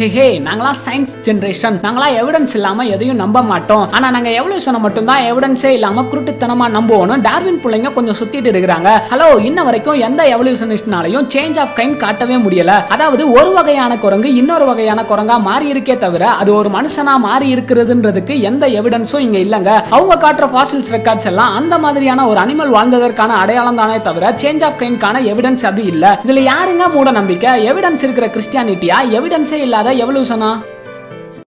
ஹே ஹே நாங்களாம் science generation நாங்களாம் evidence இல்லாம எதையும் நம்ப மாட்டோம். ஆனா நாங்க எவல்யூஷனை மட்டும்தான் எவிடன்ஸே இல்லாம குருட்டுத்தனமா நம்புவோம் டார்வின் பிள்ளைங்க கொஞ்சம் சுத்திட்டு இருக்கிறாங்க. ஹலோ இன்ன வரைக்கும் எந்த எவல்யூஷனிஸ்ட்னாலையும் சேஞ்ச் ஆஃப் கைண்ட் காட்டவே முடியல. அதாவது ஒரு வகையான குரங்கு இன்னொரு வகையான குரங்கா மாறி இருக்கே தவிர அது ஒரு மனுஷனா மாறி இருக்கிறதுன்றதுக்கு எந்த எவிடன்ஸும் இங்க இல்லங்க. அவங்க காட்டுற ஃபாசில்ஸ் ரெக்கார்ட்ஸ் எல்லாம் அந்த மாதிரியான ஒரு அனிமல் வாழ்ந்ததற்கான அடையாளம் தானே தவிர சேஞ்ச் ஆஃப் கைண்ட்கான எவிடன்ஸ் அது இல்ல. இதுல யாருங்க மூட நம்பிக்கை? எவிடன்ஸ் இருக்கிற கிறிஸ்டியானிட்டியா எவிடன்ஸே இல்லாத எவல்யூஷனா